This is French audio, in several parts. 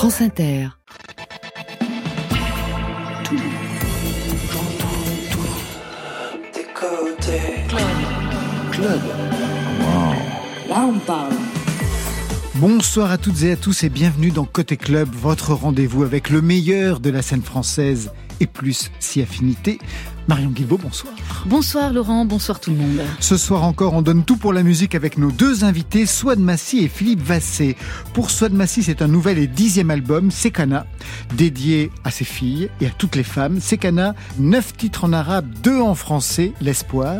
France Inter. Tout, j'entends tout. Des côtés. Club. Club. Là, on parle. Bonsoir à toutes et à tous et bienvenue dans Côté Club, votre rendez-vous avec le meilleur de la scène française et plus si affinité. Marion Guilbault, bonsoir. Bonsoir Laurent, bonsoir tout le monde. Ce soir encore, on donne tout pour la musique avec nos deux invités, Swad Massi et Philippe Vassé. Pour Swad Massi, c'est un nouvel et dixième album, Sekana, dédié à ses filles et à toutes les femmes. Sekana, neuf titres en arabe, deux en français, L'espoir.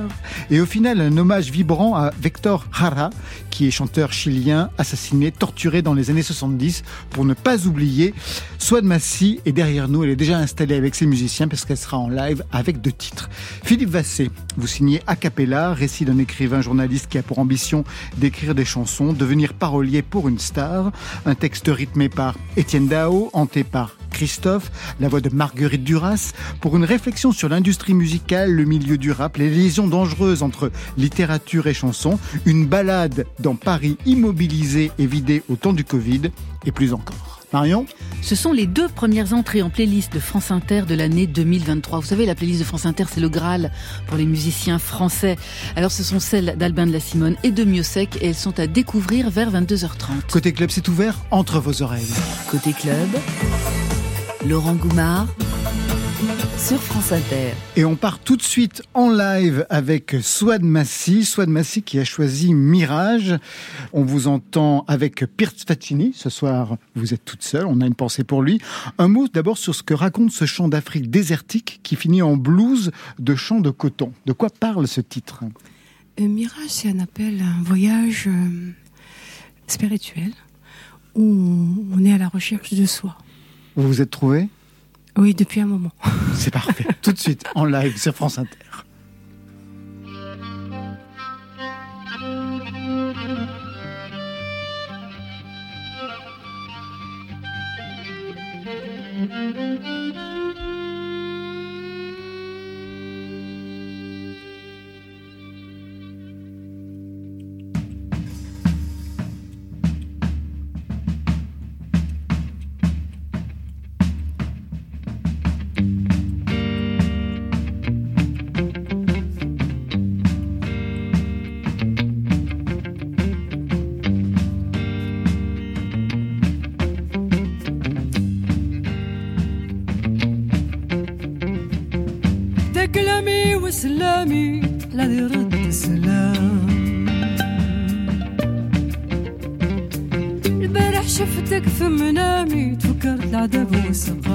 Et au final, un hommage vibrant à Vector Hara, qui est chanteur chilien, assassiné, torturé dans les années 70, pour ne pas oublier. Swad Massi est derrière nous, elle est déjà installée avec ses musiciens parce qu'elle sera en live avec deux titres. Philippe Vassé, vous signez A Cappella, récit d'un écrivain journaliste qui a pour ambition d'écrire des chansons, devenir parolier pour une star. Un texte rythmé par Étienne Dao, hanté par Christophe, la voix de Marguerite Duras, pour une réflexion sur l'industrie musicale, le milieu du rap, les liaisons dangereuses entre littérature et chanson, une balade dans Paris immobilisé et vidé au temps du Covid, et plus encore. Marion Ce sont les deux premières entrées en playlist de France Inter de l'année 2023. Vous savez, la playlist de France Inter, c'est le Graal pour les musiciens français. Alors, ce sont celles d'Albin de la Simone et de Miossec et elles sont à découvrir vers 22h30. Côté club, c'est ouvert entre vos oreilles. Côté club, Laurent Goumard sur France Inter. Et on part tout de suite en live avec Swad Massi. Swad Massi qui a choisi Mirage. On vous entend avec Pirce Faccini. Ce soir, vous êtes toute seule. On a une pensée pour lui. Un mot d'abord sur ce que raconte ce chant d'Afrique désertique qui finit en blues de chant de coton. De quoi parle ce titre? Euh, Mirage, c'est un appel à un voyage euh, spirituel où on est à la recherche de soi. Vous vous êtes trouvé oui, depuis un moment. C'est parfait. Tout de suite, en live sur France Inter. وسلامي لا يرد السلام. البارح شفتك في منامي تفكرت العذاب والسقام.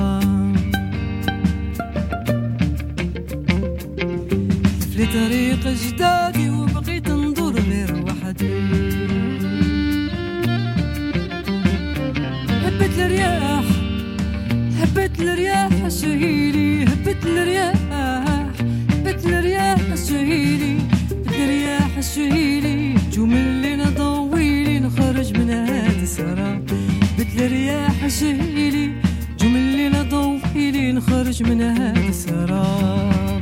يا رياح جيلي جملي لضوحي لنخرج من هذا السراب.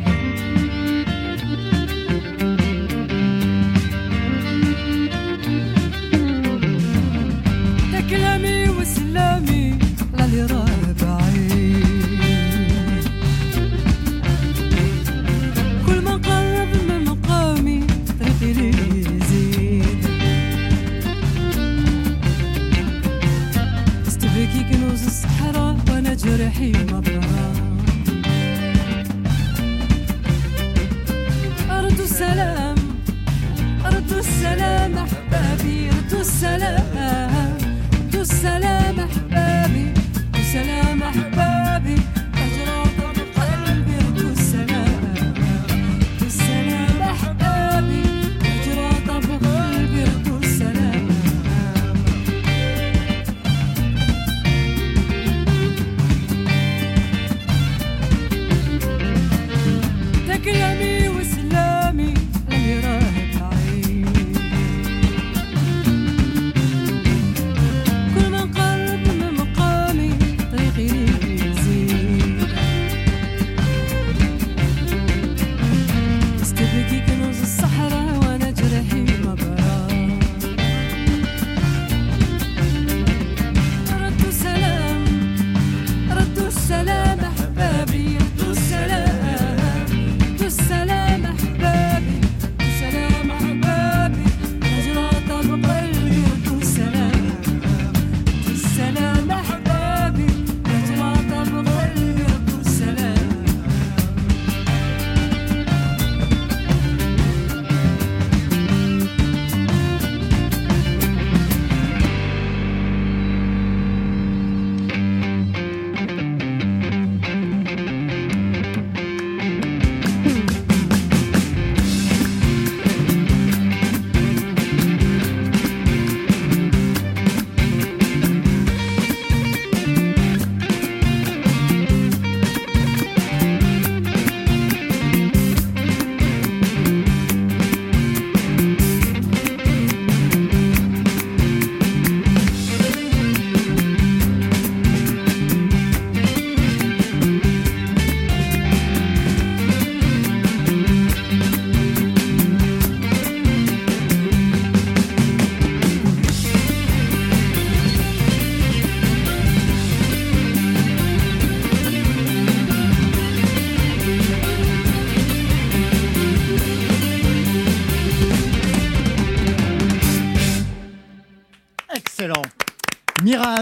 السلام أحبابي السلام أحبابي.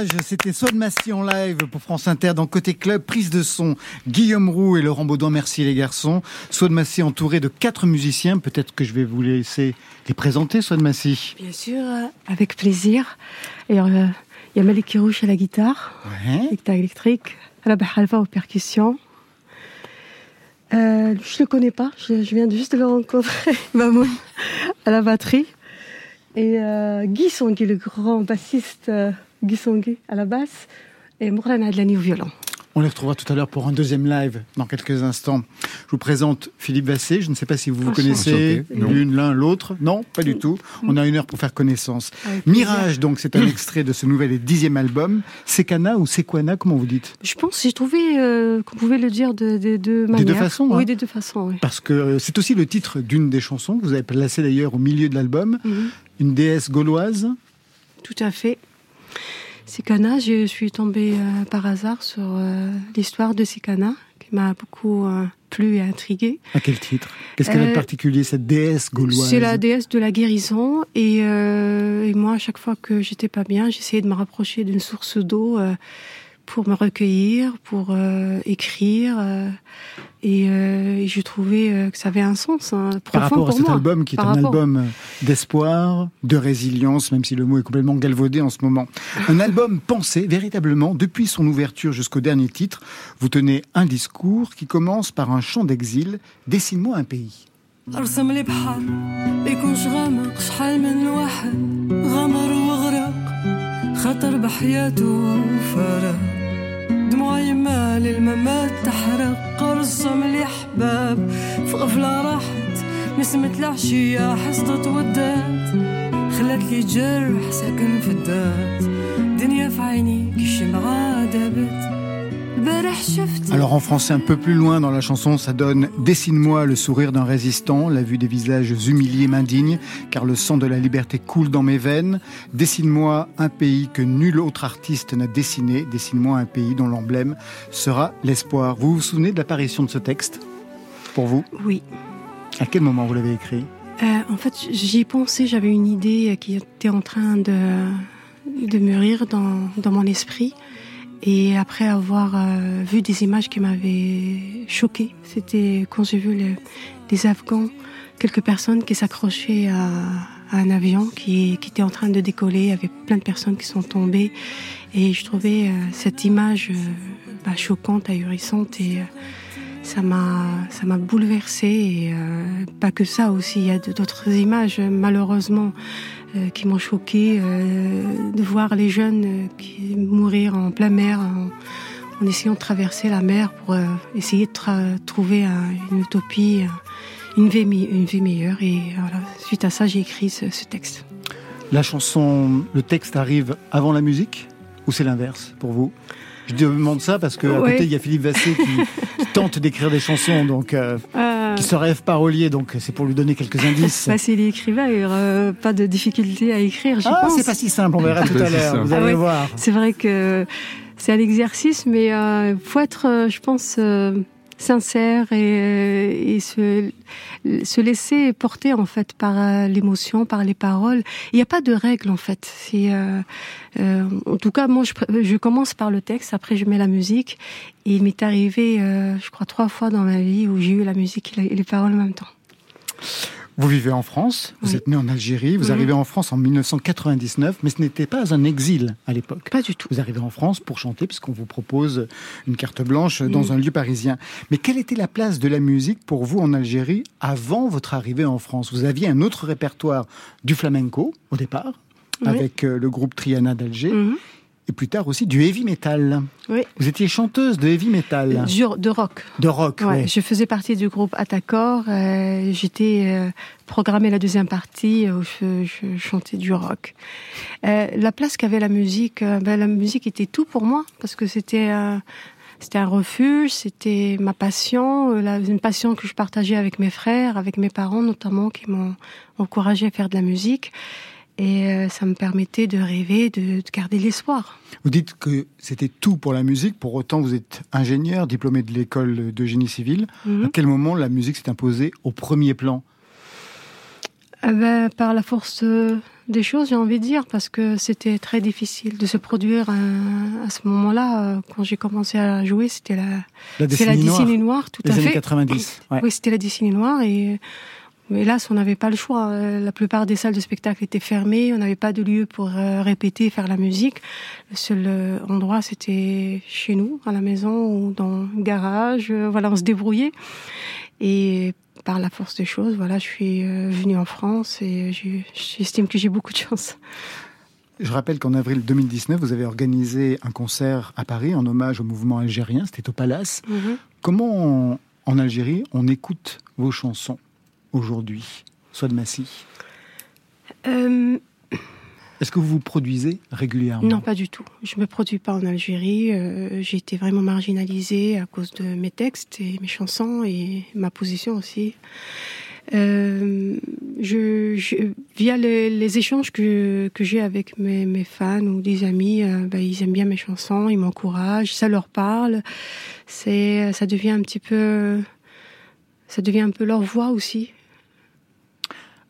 Mirage, c'était en live pour France Inter dans Côté Club, prise de son Guillaume Roux et Laurent Baudouin, merci les garçons. Swan Massy entouré de quatre musiciens, peut-être que je vais vous laisser les présenter, Swan Massy. Bien sûr, euh, avec plaisir. Et euh, il y a Malik Kirouche à la guitare, Ouais. guitare électrique, Rabah Halva aux percussions. Euh, je le connais pas, je, je viens juste de le rencontrer, Mamoun, à la batterie. Et euh, Guy Songui, le grand bassiste Guy Songui à la basse, et Mourana Adlani au violon. On les retrouvera tout à l'heure pour un deuxième live dans quelques instants. Je vous présente Philippe Vassé. Je ne sais pas si vous vous connaissez l'une, l'un, l'autre. Non, pas du tout. On a une heure pour faire connaissance. Plaisir. Mirage, donc, c'est un extrait de ce nouvel et dixième album. Sekana ou Sekwana, comment vous dites? Je pense, j'ai trouvé euh, qu'on pouvait le dire de, de deux manières. deux façons, hein. Oui, des deux façons, oui. Parce que euh, c'est aussi le titre d'une des chansons que vous avez placé d'ailleurs au milieu de l'album. Mhm. Une déesse gauloise. Tout à fait. Sikana, je suis tombée euh, par hasard sur euh, l'histoire de Sikana, qui m'a beaucoup euh, plu et intriguée. À quel titre? Qu'est-ce qu'elle a de particulier, cette déesse gauloise? C'est la déesse de la guérison. Et, et moi, à chaque fois que j'étais pas bien, j'essayais de me rapprocher d'une source d'eau pour me recueillir, pour euh, écrire. euh, et, euh, et je trouvais euh, que ça avait un sens hein, profond Par rapport à cet moi. album qui est Par un rapport- album d'espoir, de résilience, même si le mot est complètement galvaudé en ce moment. Un album pensé véritablement depuis son ouverture jusqu'au dernier titre. Vous tenez un discours qui commence par un chant d'exil. Dessine-moi un pays. خطر بحياته فارق دموع يما للممات تحرق. ارسم لي حباب في غفلة راحت. نسمة العشية حصدت ودات. خلت لي جرح ساكن في الذات دنيا في عيني كي دابت. Alors en français un peu plus loin dans la chanson, ça donne Dessine-moi le sourire d'un résistant, la vue des visages humiliés m'indigne, car le sang de la liberté coule dans mes veines. Dessine-moi un pays que nul autre artiste n'a dessiné. Dessine-moi un pays dont l'emblème sera l'espoir. Vous vous souvenez de l'apparition de ce texte Pour vous? Oui. À quel moment vous l'avez écrit? Euh, en fait, j'y ai pensé, j'avais une idée qui était en train de, de mûrir dans, dans mon esprit. Et après avoir euh, vu des images qui m'avaient choquée, c'était quand j'ai vu les, des Afghans, quelques personnes qui s'accrochaient à, un avion qui, était en train de décoller, il y avait plein de personnes qui sont tombées. Et je trouvais euh, cette image euh, bah, choquante, ahurissante et... ça m'a ça m'a bouleversée. Et pas que ça aussi il y a d'autres images malheureusement euh, qui m'ont choquée euh, de voir les jeunes euh, qui mourir en plein mer en, essayant de traverser la mer pour essayer de trouver un- une utopie une vie, mi- une vie meilleure. Et voilà suite à ça j'ai écrit ce, ce texte. La chanson, le texte arrive avant la musique ou c'est l'inverse pour vous? Je demande ça parce qu'à Ouais. côté il y a Philippe Vassé qui tente d'écrire des chansons, donc euh, Euh, qui se rêve parolier, donc c'est pour lui donner quelques indices. bah, s'il est écrivain il n'y aura pas de difficulté à écrire je Ah, pense c'est pas si simple, on verra C'est tout à l'heure, vous Ah allez ouais. voir. C'est vrai que c'est un exercice, mais euh, faut être, euh, je pense, euh, sincère et, euh, se, se laisser porter en fait par euh, l'émotion, par les paroles. Il n'y a pas de règle en fait. Euh, en tout cas, moi, je, commence par le texte, après je mets la musique. Il m'est arrivé, je crois, trois fois dans ma vie où j'ai eu la musique et les paroles en même temps. Vous vivez en France, vous Oui. êtes né en Algérie, vous Mhm. arrivez en France en 1999, mais ce n'était pas un exil à l'époque. Pas du tout. Vous arrivez en France pour chanter puisqu'on vous propose une carte blanche dans Mhm. un lieu parisien. Mais quelle était la place de la musique pour vous en Algérie avant votre arrivée en France? Vous aviez un autre répertoire du flamenco au départ, Oui. avec euh, le groupe Triana d'Alger, Mhm. Et plus tard aussi du heavy metal. Oui. Vous étiez chanteuse de heavy metal, Du- de rock. de rock. Ouais, ouais. Je faisais partie du groupe Atakor. euh, J'étais euh, programmée la deuxième partie où je, je chantais du rock. Euh, la place qu'avait la musique, euh, ben, la musique était tout pour moi parce que c'était euh, c'était un refuge, c'était ma passion, euh, une passion que je partageais avec mes frères, avec mes parents notamment qui m'ont encouragé à faire de la musique. Et euh, ça me permettait de rêver, de, de garder l'espoir. Vous dites que c'était tout pour la musique, pour autant vous êtes ingénieur, diplômé de l'école de génie civil. Mhm. À quel moment la musique s'est imposée au premier plan? Ah ben, Par la force des choses, j'ai envie de dire, parce que c'était très difficile de se produire à, ce moment-là. Quand j'ai commencé à jouer, c'était la, la décennie, noire. tout Les à années fait. 90. Oui, c'était la décennie noire et mais hélas, on n'avait pas le choix. Euh, la plupart des salles de spectacle étaient fermées. On n'avait pas de lieu pour euh, répéter, faire la musique. Le seul euh, endroit, c'était chez nous, à la maison ou dans le garage. Voilà, on se débrouillait. Et par la force des choses, voilà, je suis venue en France et j'estime que j'ai beaucoup de chance. Je rappelle qu'en avril 2019, vous avez organisé un concert à Paris en hommage au mouvement algérien. C'était au Palace. Mhm. Comment, en Algérie, on écoute vos chansons? Aujourd'hui, soit de Massy euh... Est-ce que vous vous produisez régulièrement? Non, pas du tout. Je ne me produis pas en Algérie. Euh, j'ai été vraiment marginalisée à cause de mes textes et mes chansons et ma position aussi. Euh, je, via les, échanges que, que j'ai avec mes, mes, fans ou des amis, euh, bah, ils aiment bien mes chansons, ils m'encouragent, ça leur parle. C'est, ça devient un petit peu, ça devient un peu leur voix aussi.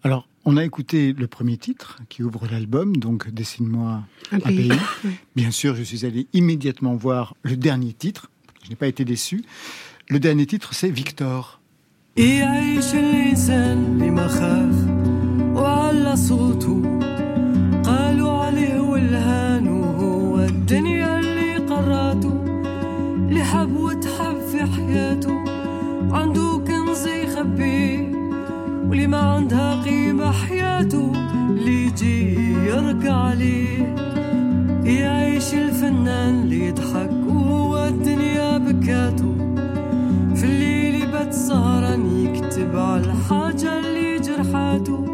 Alors, on a écouté le premier titre qui ouvre l'album, donc Dessine-moi un, pays. Bien sûr, je suis allé immédiatement voir le dernier titre. Je n'ai pas été déçu. Le dernier titre, c'est Victor. واللي ما عندها قيمة حياته اللي يجي يرقع عليه يعيش الفنان اللي يضحك وهو الدنيا بكاته. في الليل بات سهران يكتب على الحاجة اللي جرحاته.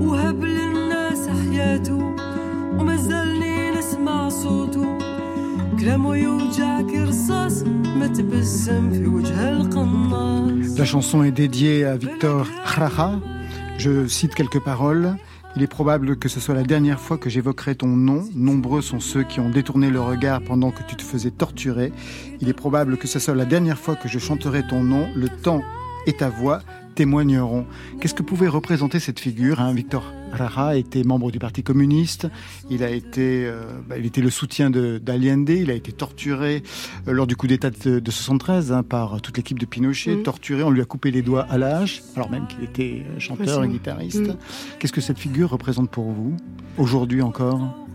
وهب للناس حياته ومازالني نسمع صوته. كلامه يوجعك رصاص La chanson est dédiée à Victor Hraha. Je cite quelques paroles. Il est probable que ce soit la dernière fois que j'évoquerai ton nom. Nombreux sont ceux qui ont détourné le regard pendant que tu te faisais torturer. Il est probable que ce soit la dernière fois que je chanterai ton nom. Le temps et ta voix témoigneront. Qu'est-ce que pouvait représenter cette figure hein? Victor Rara était membre du Parti communiste. Il a été, euh, bah, il était le soutien d'Allende. Il a été torturé euh, lors du coup d'État de, de 73 hein, par toute l'équipe de Pinochet. Mm. Torturé, on lui a coupé les doigts à l'âge, alors même qu'il était euh, chanteur et guitariste. Mm. Qu'est-ce que cette figure représente pour vous aujourd'hui encore?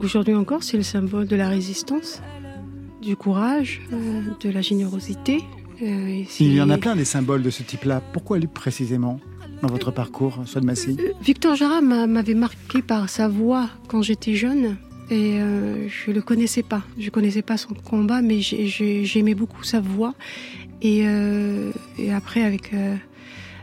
Aujourd'hui encore, c'est le symbole de la résistance, du courage, de la générosité, euh, Il y en a plein des symboles de ce type-là. Pourquoi lui précisément dans votre parcours, Soit de Massy euh, Victor Jara m'avait marqué par sa voix quand j'étais jeune et euh, je le connaissais pas. Je connaissais pas son combat, mais j'aimais beaucoup sa voix. Et, après, avec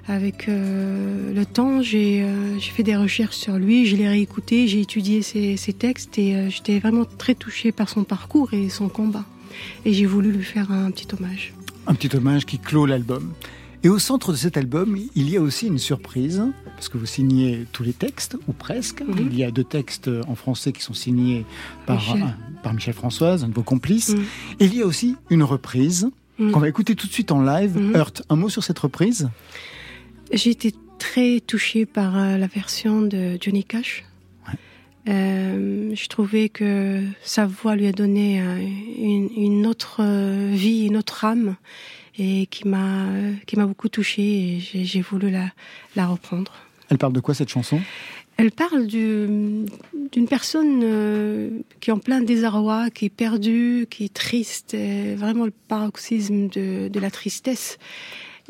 avec le temps, j'ai fait des recherches sur lui, je l'ai réécouté, j'ai étudié ses, ses, textes et j'étais vraiment très touchée par son parcours et son combat. Et j'ai voulu lui faire un petit hommage un petit hommage qui clôt l'album. Et au centre de cet album, il y a aussi une surprise, parce que vous signez tous les textes, ou presque. Il y a deux textes en français qui sont signés par Michel, par Michel Françoise, un de vos complices. Et il y a aussi une reprise qu'on va écouter tout de suite en live. Heurt, un mot sur cette reprise? J'ai été très touchée par euh, la version de Johnny Cash. Euh, je trouvais que sa voix lui a donné euh, une, autre euh, vie, une autre âme, et qui m'a qui m'a beaucoup touchée. Et j'ai voulu la, la reprendre. Elle parle de quoi cette chanson? Elle parle d'une personne qui est en plein désarroi, qui est perdue, qui est triste, vraiment le paroxysme de, de la tristesse.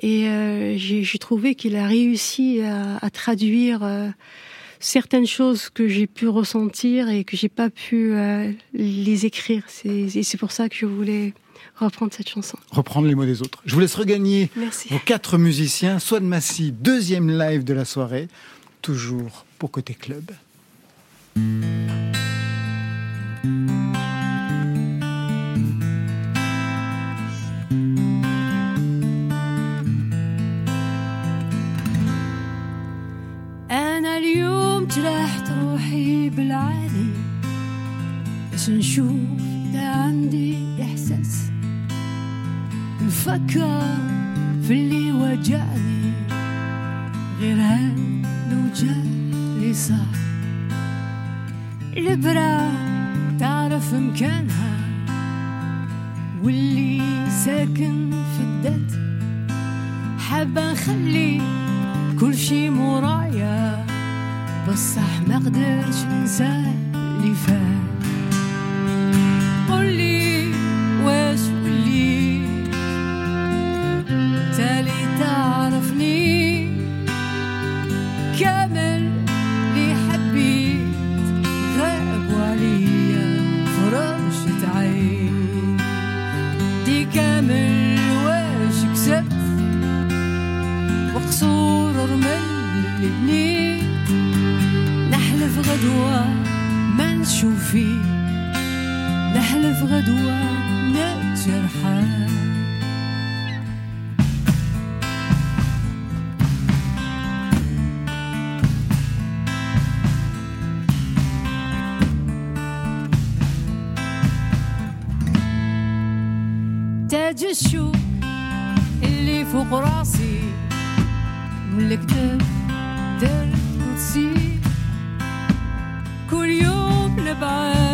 Et j'ai trouvé qu'il a réussi à, à traduire certaines choses que j'ai pu ressentir et que j'ai pas pu euh, les écrire. C'est, c'est pour ça que je voulais reprendre cette chanson. Reprendre les mots des autres. Je vous laisse regagner Merci. vos quatre musiciens. Swan Massy, deuxième live de la soirée, toujours pour Côté Club. روحي بالعالي بس نشوف إذا عندي إحساس. نفكر في اللي وجعني. غير هاد لو جالسة البرا تعرف مكانها واللي ساكن في الدت حابة نخلي كل شي مرايا. بصح ما قدرش ننسى اللي فات. قولي تاج الشوك اللي فوق راسي. من درت قدسي كل يوم نبعد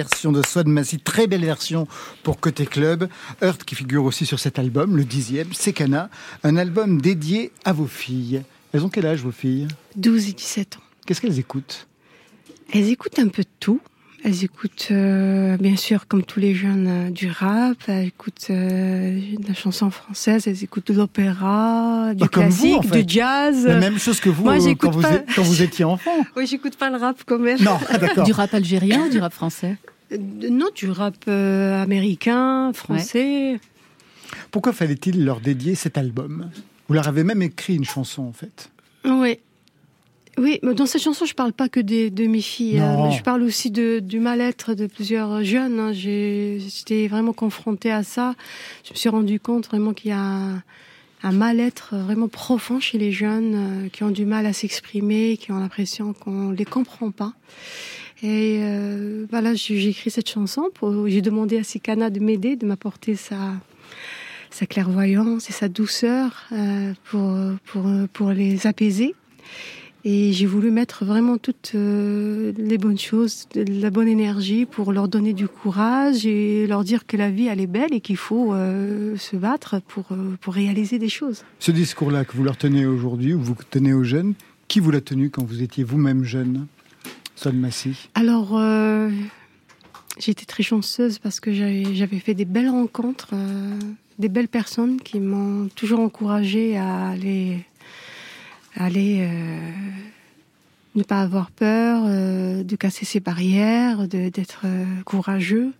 version de Swad Massy, très belle version pour Côté Club. Heurt qui figure aussi sur cet album, le dixième, Sekana, un album dédié à vos filles. Elles ont quel âge vos filles? 12 et 17 ans. Qu'est-ce qu'elles écoutent? Elles écoutent un peu de tout. Elles écoutent, euh, bien sûr, comme tous les jeunes, euh, du rap. Elles écoutent euh, de la chanson française. Elles écoutent de l'opéra, du Ah, vous, classique, en fait. du jazz. La même chose que vous Moi, euh, j'écoute quand, vous pas. êtes- quand vous étiez enfant Oui, j'écoute pas le rap comme elles. Non, ah, d'accord. Du rap algérien ou du rap français? Non, du rap euh, américain, français. Pourquoi fallait-il leur dédier cet album? Vous leur avez même écrit une chanson en fait. Oui. Oui, mais dans cette chanson, je parle pas que des, de mes filles. Hein, je parle aussi de, du mal-être de plusieurs jeunes. hein. J'étais vraiment confrontée à ça. Je me suis rendu compte vraiment qu'il y a un, un mal-être vraiment profond chez les jeunes euh, qui ont du mal à s'exprimer, qui ont l'impression qu'on les comprend pas. Et euh, voilà, j'ai écrit cette chanson. J'ai demandé à Sikana de m'aider, de m'apporter sa, clairvoyance et sa douceur euh, pour, les apaiser. Et j'ai voulu mettre vraiment toutes euh, les bonnes choses, de la bonne énergie pour leur donner du courage et leur dire que la vie, elle est belle et qu'il faut se battre pour, pour réaliser des choses. Ce discours-là que vous leur tenez aujourd'hui, ou vous tenez aux jeunes, qui vous l'a tenu quand vous étiez vous-même jeune? Alors, euh, j'ai été très chanceuse parce que j'avais fait des belles rencontres, euh, des belles personnes qui m'ont toujours encouragée à aller, à aller euh, ne pas avoir peur, euh, de casser ses barrières, d'être courageux.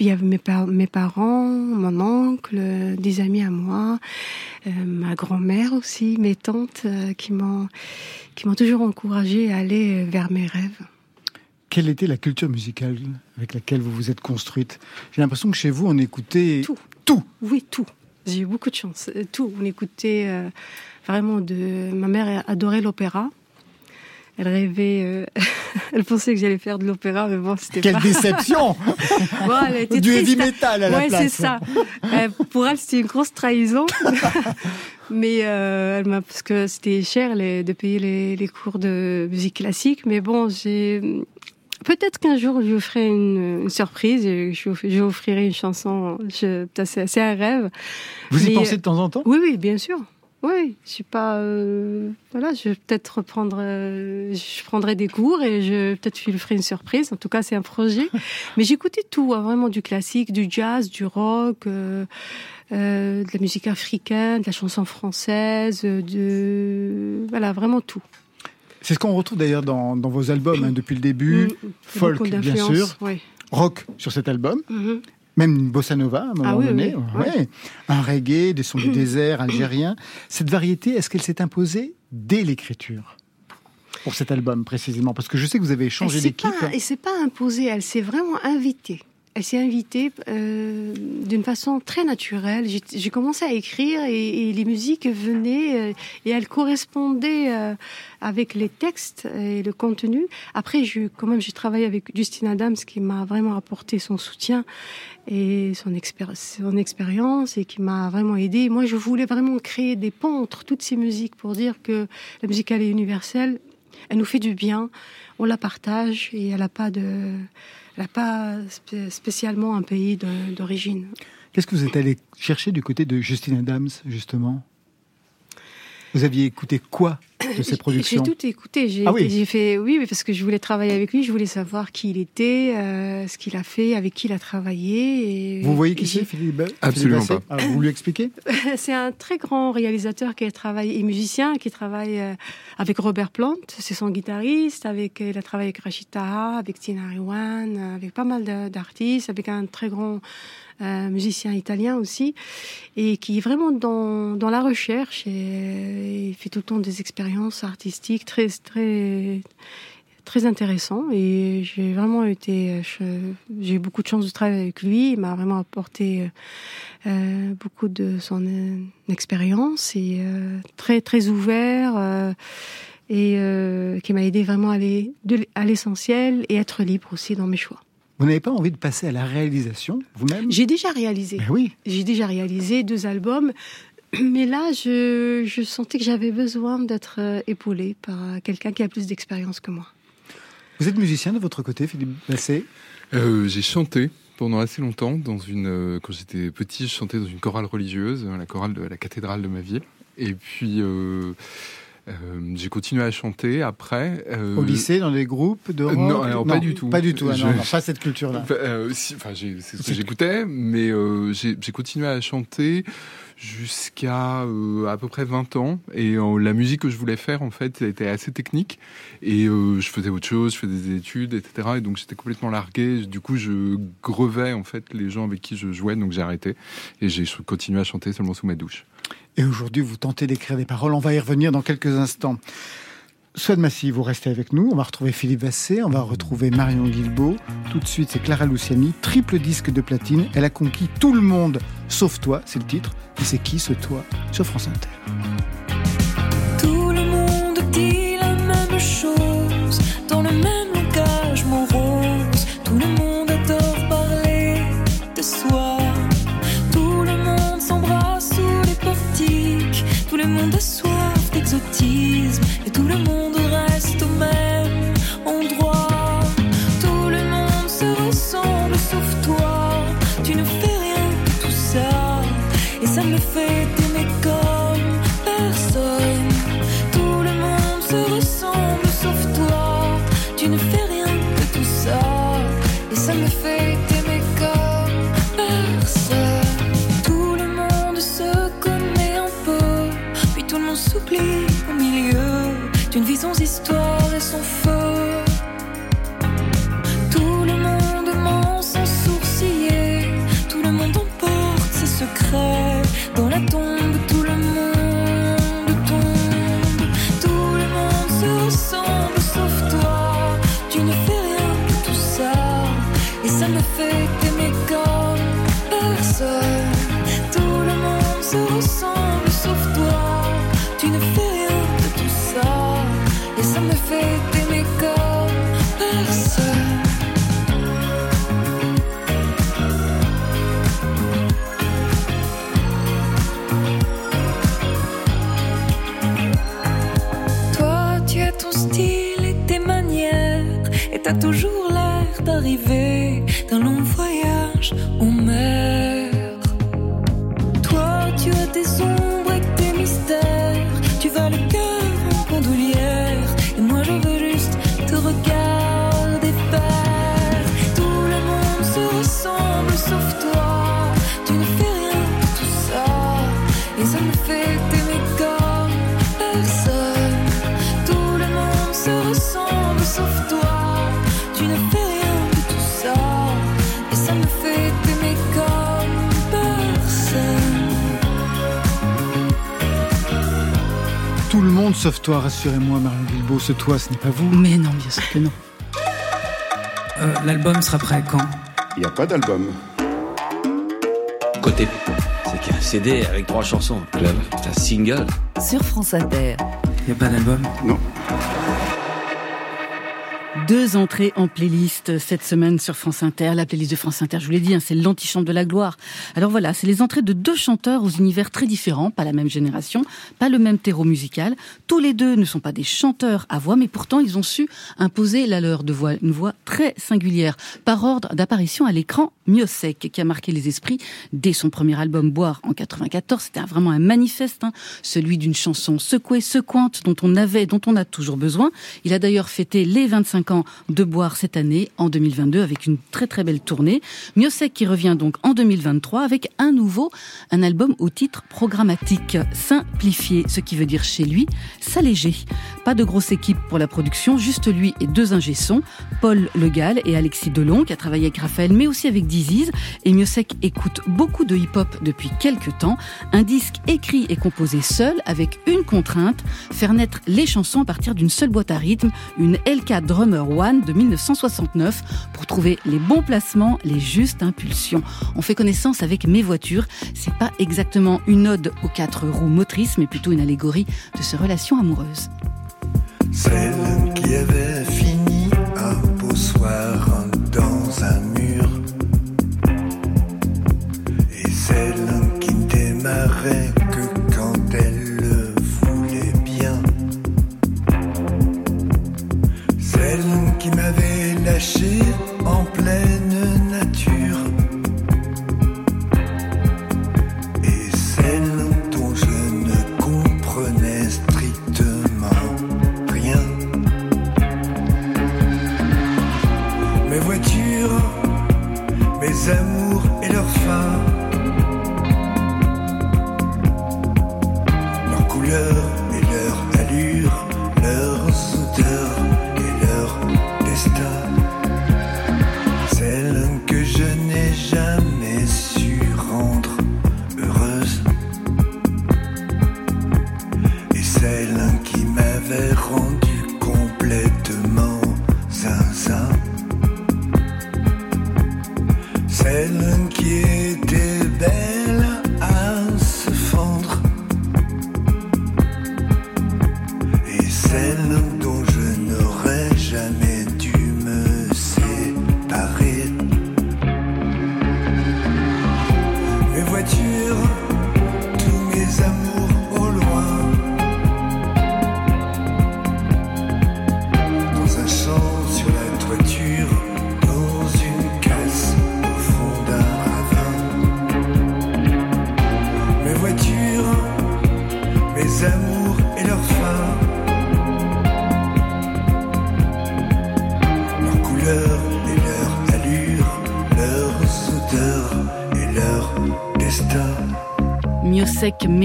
Il y avait mes, par- mes parents, mon oncle, des amis à moi, ma grand-mère aussi, mes tantes qui m'ont qui m'ont toujours encouragée à aller vers mes rêves. Quelle était la culture musicale avec laquelle vous vous êtes construite J'ai l'impression que chez vous, on écoutait Tout. tout. Oui, tout. J'ai eu beaucoup de chance. Euh, Tout. On écoutait euh, vraiment de. Ma mère adorait l'opéra. Elle rêvait. euh, Elle pensait que j'allais faire de l'opéra, mais bon, c'était Quelle pas. déception Bon, elle était Du heavy metal à la ouais, place. c'est ça. Euh, pour elle, c'était une grosse trahison. mais euh, elle m'a parce que c'était cher les- de payer les, les cours de musique classique. Mais bon, j'ai Peut-être qu'un jour, je vous ferai une, surprise. Je, je, vous offrirai une chanson. C'est un rêve. Vous y pensez de temps en temps? Oui, oui, bien sûr. Oui, je suis pas. Euh, voilà, je vais peut-être reprendre. Euh, je prendrai des cours et je peut-être je lui ferai une surprise. En tout cas, c'est un projet. Mais j'écoutais tout, hein, vraiment du classique, du jazz, du rock, euh, de la musique africaine, de la chanson française, de voilà, vraiment tout. C'est ce qu'on retrouve d'ailleurs dans, vos albums hein, depuis le début. Mm, Folk, bien sûr. Rock sur cet album. Mm-hmm. Même une bossa nova à un moment ah donné. Un reggae, des sons du désert algérien. Cette variété, est-ce qu'elle s'est imposée dès l'écriture pour cet album précisément? Parce que je sais que vous avez changé d'équipe. Et c'est pas imposé, elle s'est vraiment invitée elle s'est invitée euh, d'une façon très naturelle. J'ai commencé à écrire et, les musiques venaient euh, et elles correspondaient euh, avec les textes et le contenu. Après, je, quand même, j'ai travaillé avec Justine Adams qui m'a vraiment apporté son soutien et son, son expérience et qui m'a vraiment aidé. Moi, je voulais vraiment créer des ponts entre toutes ces musiques pour dire que la musique elle est universelle, elle nous fait du bien, on la partage et elle n'a pas de n'a pas spécialement un pays d'origine. Qu'est-ce que vous êtes allé chercher du côté de Justine Adams, justement? Vous aviez écouté quoi? De ses productions J'ai tout écouté. J'ai ah oui. fait oui, parce que je voulais travailler avec lui. Je voulais savoir qui il était, euh, ce qu'il a fait, avec qui il a travaillé. Et, vous voyez qui c'est, Philippe Absolument pas. Ah, vous lui expliquez C'est un très grand réalisateur qui a travaillé et musicien qui travaille euh, avec Robert Plant. C'est son guitariste. Avec il a travaillé avec Rachita, avec Tina Rewan, avec pas mal d'artistes, avec un très grand un musicien italien aussi, et qui est vraiment dans, dans la recherche et, fait tout le temps des expériences artistiques très très très intéressant et j'ai vraiment été j'ai eu beaucoup de chance de travailler avec lui. Il m'a vraiment apporté euh, beaucoup de son euh, expérience et euh, très très ouvert euh, et euh, qui m'a aidé vraiment à aller à l'essentiel et être libre aussi dans mes choix vous n'avez pas envie de passer à la réalisation vous-même? J'ai déjà réalisé. Ben oui. J'ai déjà réalisé deux albums. Mais là, je, sentais que j'avais besoin d'être euh, épaulée par quelqu'un qui a plus d'expérience que moi. Vous êtes musicien de votre côté, Philippe Bassé euh, J'ai chanté pendant assez longtemps. Dans une, euh, quand j'étais petit, je chantais dans une chorale religieuse, la chorale de la cathédrale de ma ville. Et puis, euh, j'ai continué à chanter après. Euh, Au lycée, dans des groupes de rock Non, pas du tout. Pas du tout, ah non, pas cette culture-là. Euh, enfin, c'est ce que j'écoutais, mais j'ai continué à chanter jusqu'à à peu près 20 ans. Et la musique que je voulais faire, en fait, était assez technique. Et je faisais autre chose, je faisais des études, etc. Et donc j'étais complètement largué. Du coup, je grevais, en fait, les gens avec qui je jouais. Donc j'ai arrêté. Et j'ai continué à chanter seulement sous ma douche. Et aujourd'hui, vous tentez d'écrire des paroles. On va y revenir dans quelques instants. Soit de Massy, vous restez avec nous. On va retrouver Philippe Vassé, on va retrouver Marion Guilbeault. Tout de suite, c'est Clara Luciani, triple disque de platine. Elle a conquis tout le monde, sauf toi, c'est le titre. Et c'est qui ce toi sur France Inter? secret. T'as toujours la d'arriver d'un long voyage en mer. Monde sauf toi, rassurez-moi, Marion Bilbao. Ce toi, ce n'est pas vous. Mais non, bien sûr que non. Euh, L'album sera prêt quand? Il n'y a pas d'album. Côté, c'est qu'un CD avec trois chansons. Club, c'est un single. Sur France Inter. Il n'y a pas d'album? Non. Deux entrées en playlist cette semaine sur France Inter. La playlist de France Inter, je vous l'ai dit, hein, c'est l'antichambre de la gloire. Alors voilà, c'est les entrées de deux chanteurs aux univers très différents, pas la même génération, pas le même terreau musical. Tous les deux ne sont pas des chanteurs à voix, mais pourtant ils ont su imposer la leur de voix, une voix très singulière, par ordre d'apparition à l'écran. Miosek, qui a marqué les esprits dès son premier album Boire en 94, c'était vraiment un manifeste, hein, celui d'une chanson secouée, secouante, dont on avait, dont on a toujours besoin. Il a d'ailleurs fêté les 25 ans de Boire cette année, en 2022, avec une très très belle tournée. Miosek qui revient donc en 2023 avec un nouveau, un album au titre programmatique, simplifié, ce qui veut dire chez lui, s'alléger. Pas de grosse équipe pour la production, juste lui et deux ingé-sons, Paul Legal et Alexis Delon, qui a travaillé avec Raphaël, mais aussi avec Diziz. Et Miosek écoute beaucoup de hip-hop depuis quelques temps. Un disque écrit et composé seul, avec une contrainte, faire naître les chansons à partir d'une seule boîte à rythme, une LK Drummer One de 1969, pour trouver les bons placements, les justes impulsions. On fait connaissance avec Mes voitures. C'est pas exactement une ode aux quatre roues motrices, mais plutôt une allégorie de ces relations amoureuses. Celle qui avait fini un beau m'avait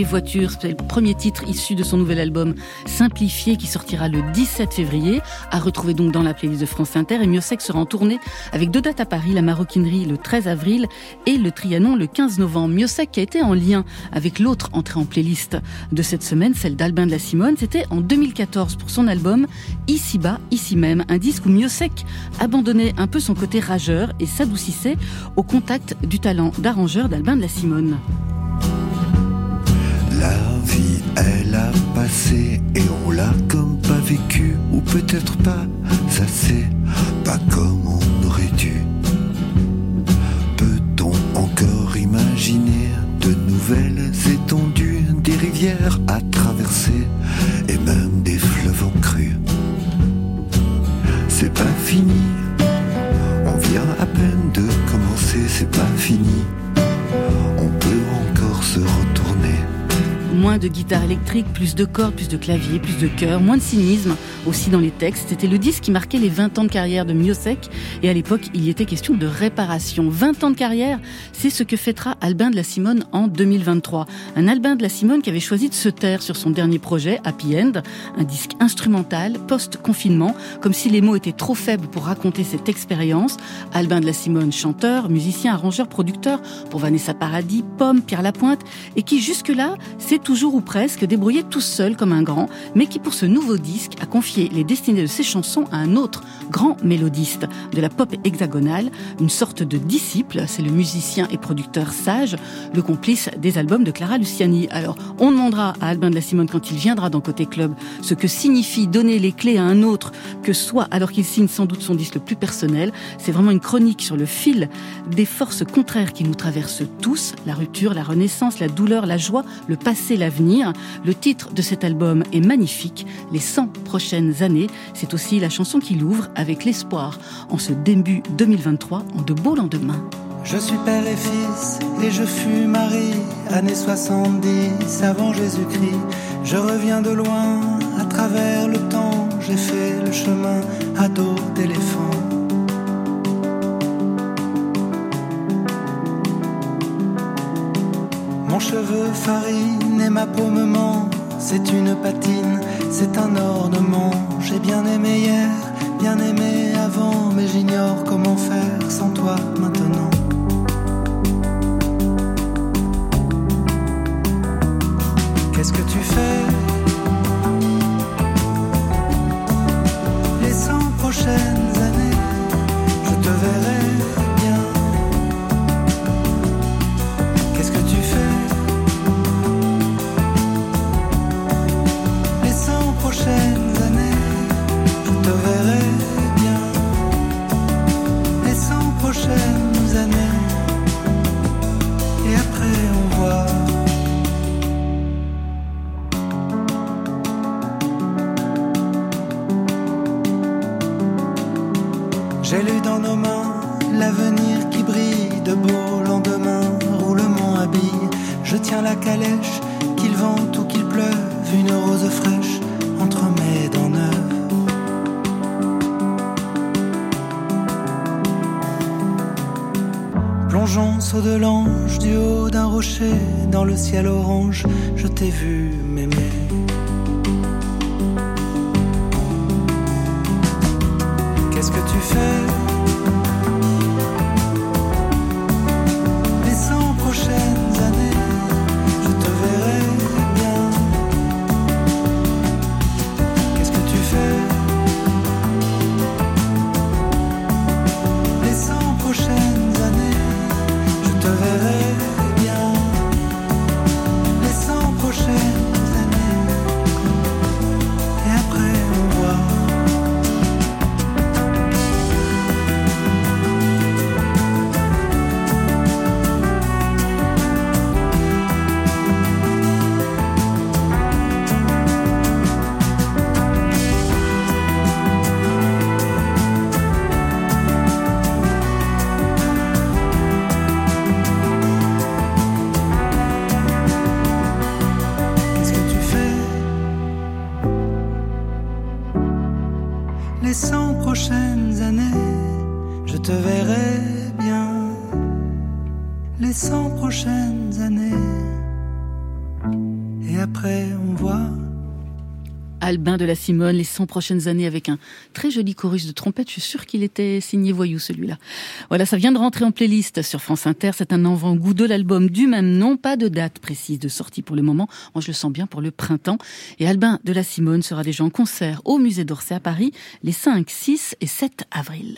voitures, c'est le premier titre issu de son nouvel album Simplifié qui sortira le 17 février, à retrouver donc dans la playlist de France Inter. Et Miosek sera en tournée avec deux dates à Paris, la Maroquinerie le 13 avril et le Trianon le 15 novembre. Miosek qui a été en lien avec l'autre entrée en playlist de cette semaine, celle d'Albin de la Simone, c'était en 2014 pour son album Ici bas, ici même, un disque où Miosek abandonnait un peu son côté rageur et s'adoucissait au contact du talent d'arrangeur d'Albin de la Simone. Vie, elle a passé et on l'a comme pas vécu, ou peut-être pas assez, pas comme on aurait dû. Peut-on encore imaginer de nouvelles étendues, des rivières à traverser et même des fleuves en crue? C'est pas fini, on de commencer, c'est pas fini. Moins de guitare électrique, plus de cordes, plus de claviers, plus de chœurs, moins de cynisme aussi dans les textes. C'était le disque qui marquait les 20 ans de carrière de Miosek et à l'époque, il y était question de réparation. 20 ans de carrière, c'est ce que fêtera Albin de la Simone en 2023. Un Albin de la Simone qui avait choisi de se taire sur son dernier projet, Happy End, un disque instrumental post-confinement, comme si les mots étaient trop faibles pour raconter cette expérience. Albin de la Simone, chanteur, musicien, arrangeur, producteur pour Vanessa Paradis, Pomme, Pierre Lapointe, et qui jusque-là toujours ou presque débrouillé tout seul comme un grand, mais qui pour ce nouveau disque a confié les destinées de ses chansons à un autre grand mélodiste de la pop hexagonale, une sorte de disciple, c'est le musicien et producteur Sage, le complice des albums de Clara Luciani. Alors, on demandera à Albin de la Simone quand il viendra dans Côté Club ce que signifie donner les clés à un autre que soit alors qu'il signe sans doute son disque le plus personnel. C'est vraiment une chronique sur le fil des forces contraires qui nous traversent tous, la rupture, la renaissance, la douleur, la joie, le passé, l'avenir. Le titre de cet album est magnifique, Les 100 prochaines années. C'est aussi la chanson qui l'ouvre avec l'espoir en ce début 2023, en de beaux lendemains. Je suis père et fils et je fus mari, années 70 avant Jésus-Christ. Je reviens de loin, à travers le temps, j'ai fait le chemin à dos d'éléphant. Mon cheveu farine et ma peau me ment, c'est une patine, c'est un ornement. J'ai bien aimé hier, bien aimé avant, mais j'ignore comment faire sans toi maintenant. Qu'est-ce que tu fais? Ciel orange, je t'ai vu de la Simone, les 100 prochaines années avec un très joli chorus de trompette. Je suis sûre qu'il était signé voyou celui-là. Voilà, ça vient de rentrer en playlist sur France Inter. C'est un avant-goût de l'album du même nom. Pas de date précise de sortie pour le moment. Moi, je le sens bien pour le printemps. Et Albin de la Simone sera déjà en concert au musée d'Orsay à Paris les 5, 6 et 7 avril.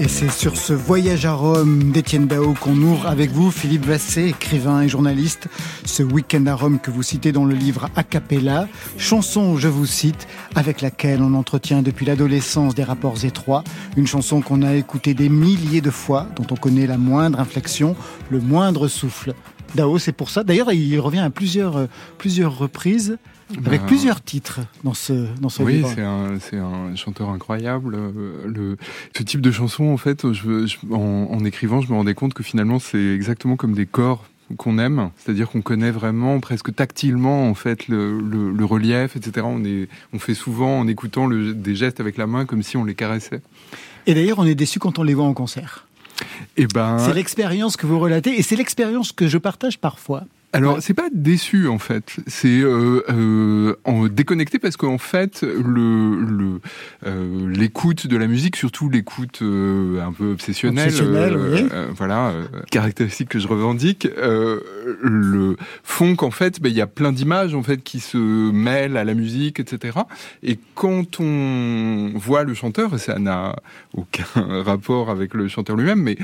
Et c'est sur ce voyage à Rome d'Étienne Dao qu'on ouvre avec vous, Philippe Vassé, écrivain et journaliste. Ce week-end à Rome que vous citez dans le livre A Cappella, chanson, je vous cite, avec laquelle on entretient depuis l'adolescence des rapports étroits. Une chanson qu'on a écoutée des milliers de fois, dont on connaît la moindre inflexion, le moindre souffle. Dao, c'est pour ça. D'ailleurs, il revient à plusieurs, euh, plusieurs reprises avec Ben, plusieurs titres dans ce, dans ce Oui, livre. c'est un, c'est un chanteur incroyable. Euh, Le, ce type de chanson, en fait, je, je- en, en écrivant, je me rendais compte que finalement, c'est exactement comme des corps qu'on aime, c'est-à-dire qu'on connaît vraiment presque tactilement en fait le, le- le relief, etc. On est, on fait souvent en écoutant le- des gestes avec la main comme si on les caressait. Et d'ailleurs, on est déçu quand on les voit en concert. Et ben, C'est l'expérience que vous relatez et c'est l'expérience que je partage parfois. Alors, c'est pas déçu en fait, c'est euh, euh, en déconnecté parce qu'en fait, le le, euh, l'écoute de la musique, surtout l'écoute euh, un peu obsessionnelle, Obsessionnelle, oui. euh, voilà, euh, caractéristique que je revendique, euh, le font qu'en fait, ben, il y a plein d'images en fait qui se mêlent à la musique, etc. Et quand on voit le chanteur, ça n'a aucun rapport avec le chanteur lui-même, mais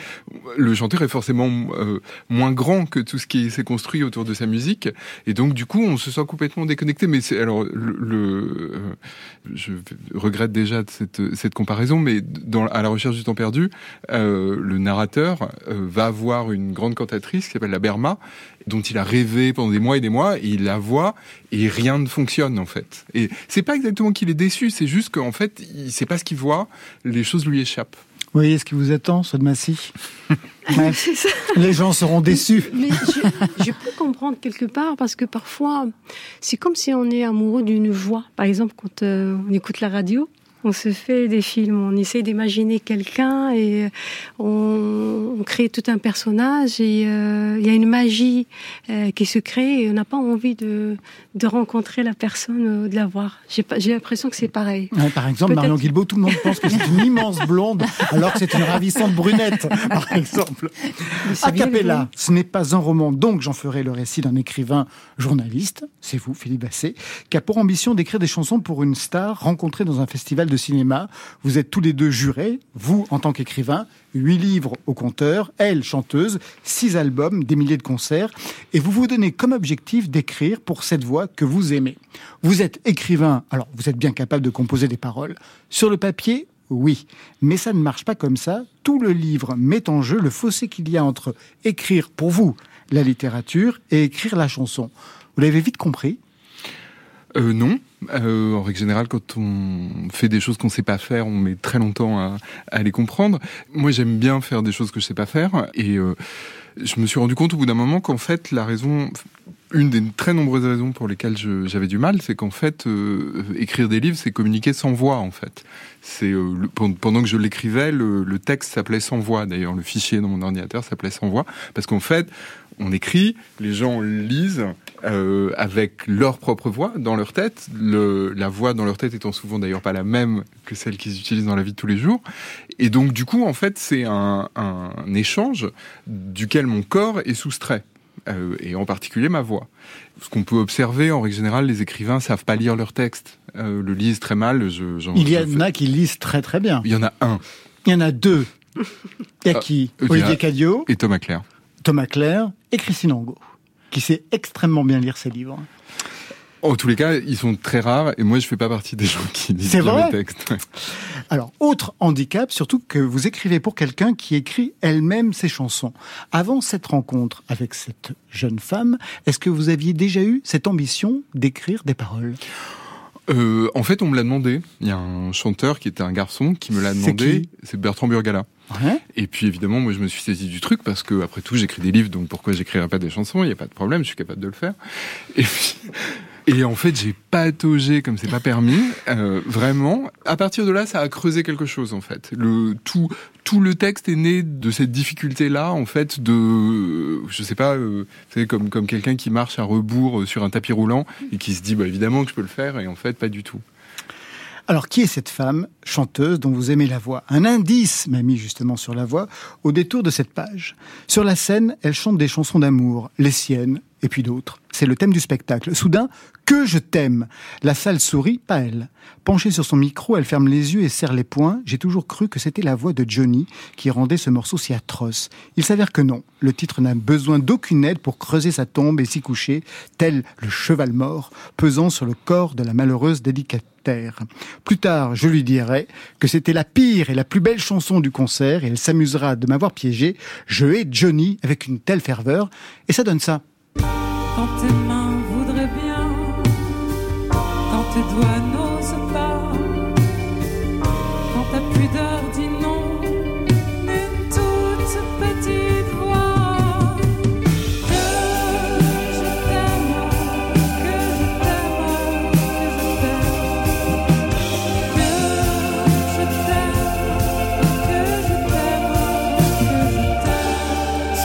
le chanteur est forcément euh, moins grand que tout ce qui s'est construit autour de sa musique, et donc du coup on se sent complètement déconnecté. Mais c'est alors le, euh, je regrette déjà cette, cette comparaison, mais dans, à la recherche du temps perdu, euh, le narrateur euh, va voir une grande cantatrice qui s'appelle la Berma, dont il a rêvé pendant des mois et des mois, et il la voit et rien ne fonctionne en fait. Et c'est pas exactement qu'il est déçu, c'est juste qu'en fait il sait pas ce qu'il voit, les choses lui échappent. Vous voyez ce qui vous attend, ce de Massy Ouais. C'est ça. Les gens seront déçus. Mais je, je peux comprendre quelque part parce que parfois, c'est comme si on est amoureux d'une voix. Par exemple, quand euh, on écoute la radio, on se fait des films, on essaie d'imaginer quelqu'un et on, on crée tout un personnage et euh, il y a une magie euh, qui se crée et on n'a pas envie de, de rencontrer la personne, euh, de la voir. J'ai l'impression que c'est pareil. Ouais, par exemple, Marion Guilbault, tout le monde pense que c'est une immense blonde, alors que c'est une ravissante brunette, par exemple. A cappella, ce n'est pas un roman, donc j'en ferai le récit d'un écrivain journaliste, c'est vous, Philippe Basset, qui a pour ambition d'écrire des chansons pour une star rencontrée dans un festival de cinéma. Vous êtes tous les deux jurés, vous en tant qu'écrivain, huit livres au compteur, elle chanteuse, six albums, des milliers de concerts, et vous vous donnez comme objectif d'écrire pour cette voix que vous aimez. Vous êtes écrivain, alors vous êtes bien capable de composer des paroles. Sur le papier, oui, mais ça ne marche pas comme ça. Tout le livre met en jeu le fossé qu'il y a entre écrire pour vous la littérature et écrire la chanson. Vous l'avez vite compris Euh, non. Euh, en règle générale, quand on fait des choses qu'on sait pas faire, on met très longtemps à, les comprendre. Moi, j'aime bien faire des choses que je sais pas faire, et euh, je me suis rendu compte au bout d'un moment qu'en fait, la raison, une des très nombreuses raisons pour lesquelles j'avais du mal, c'est qu'en fait, euh, écrire des livres, c'est communiquer sans voix, en fait. C'est euh, pendant que je l'écrivais, le, le texte s'appelait sans voix. D'ailleurs, le fichier dans mon ordinateur s'appelait sans voix, parce qu'en fait, on écrit, les gens lisent euh, avec leur propre voix dans leur tête. Le, la voix dans leur tête étant souvent d'ailleurs pas la même que celle qu'ils utilisent dans la vie de tous les jours. Et donc, du coup, en fait, c'est un, un échange duquel mon corps est soustrait. euh, et en particulier ma voix. Ce qu'on peut observer, en règle générale, les écrivains savent pas lire leur texte, euh, le lisent très mal. Je, j'en- Il y en a qui lisent très très bien. il y en a un, Il y en a deux. Il y a Ah, qui? Olivier Cadio, et Thomas Claire. Thomas Claire et Christine Angot, qui sait extrêmement bien lire ses livres. En tous les cas, ils sont très rares, et moi, je fais pas partie des gens qui lisent les textes. Alors, autre handicap, surtout que vous écrivez pour quelqu'un qui écrit elle-même ses chansons. Avant cette rencontre avec cette jeune femme, est-ce que vous aviez déjà eu cette ambition d'écrire des paroles? Euh, en fait, on me l'a demandé. Il y a un chanteur qui était un garçon qui me l'a demandé. C'est Bertrand Burgala. Ouais. Et puis évidemment, moi, je me suis saisi du truc parce que après tout, j'écris des livres, donc pourquoi j'écrirais pas des chansons? Il n'y a pas de problème, je suis capable de le faire. Et puis, et en fait, j'ai pataugé comme c'est pas permis. Euh, vraiment, à partir de là, ça a creusé quelque chose en fait. Le tout, tout le texte est né de cette difficulté-là, en fait, de, je sais pas, euh, comme comme quelqu'un qui marche à rebours euh, sur un tapis roulant et qui se dit, bah évidemment que je peux le faire, et en fait, pas du tout. Alors, qui est cette femme chanteuse dont vous aimez la voix? Un indice m'a mis justement sur la voix au détour de cette page. Sur la scène, elle chante des chansons d'amour, les siennes et puis d'autres. C'est le thème du spectacle. Soudain, que je t'aime. La salle sourit, pas elle. Penchée sur son micro, elle ferme les yeux et serre les poings. J'ai toujours cru que c'était la voix de Johnny qui rendait ce morceau si atroce. Il s'avère que non. Le titre n'a besoin d'aucune aide pour creuser sa tombe et s'y coucher, tel le cheval mort, pesant sur le corps de la malheureuse dédicataire. Plus tard, je lui dirai que c'était la pire et la plus belle chanson du concert et elle s'amusera de m'avoir piégé. Je hais Johnny avec une telle ferveur et ça donne ça. Quand tes mains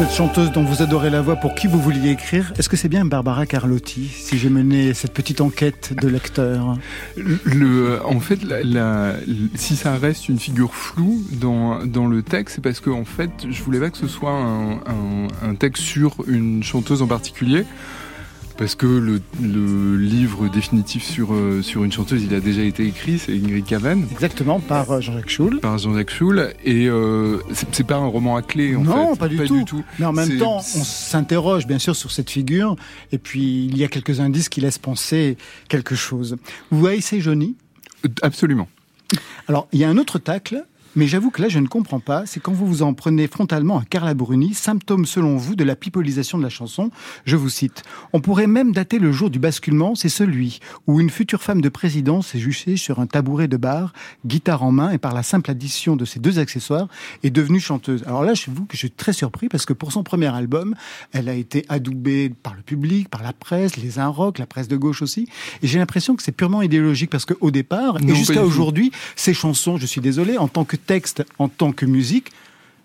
Cette chanteuse dont vous adorez la voix, pour qui vous vouliez écrire, est-ce que c'est bien Barbara Carlotti, si j'ai mené cette petite enquête de lecteur Le, en fait, si ça reste une figure floue dans, dans le texte, c'est parce que en fait, je voulais pas que ce soit un texte sur une chanteuse en particulier. Parce que le, le livre définitif sur, euh, sur une chanteuse, il a déjà été écrit, c'est Ingrid Caven. Exactement, par euh, Jean-Jacques Schul. Par Jean-Jacques Schul. Et euh, c'est pas un roman à clé, en fait. Non, pas, du, tout. Mais en même temps, on s'interroge bien sûr sur cette figure, et puis il y a quelques indices qui laissent penser quelque chose. Vous haïssez Johnny Absolument. Alors, il y a un autre tacle, mais j'avoue que là, je ne comprends pas. C'est quand vous vous en prenez frontalement à Carla Bruni, symptôme selon vous de la pipolisation de la chanson. Je vous cite. On pourrait même dater le jour du basculement, c'est celui où une future femme de président s'est juchée sur un tabouret de bar, guitare en main, et par la simple addition de ces deux accessoires, est devenue chanteuse. Alors là, je vous que je suis très surpris parce que pour son premier album, elle a été adoubée par le public, par la presse, les un rock, la presse de gauche aussi. Et j'ai l'impression que c'est purement idéologique parce qu'au départ, Non, et jusqu'à aujourd'hui, ces chansons, je suis désolé, en tant que texte, en tant que musique,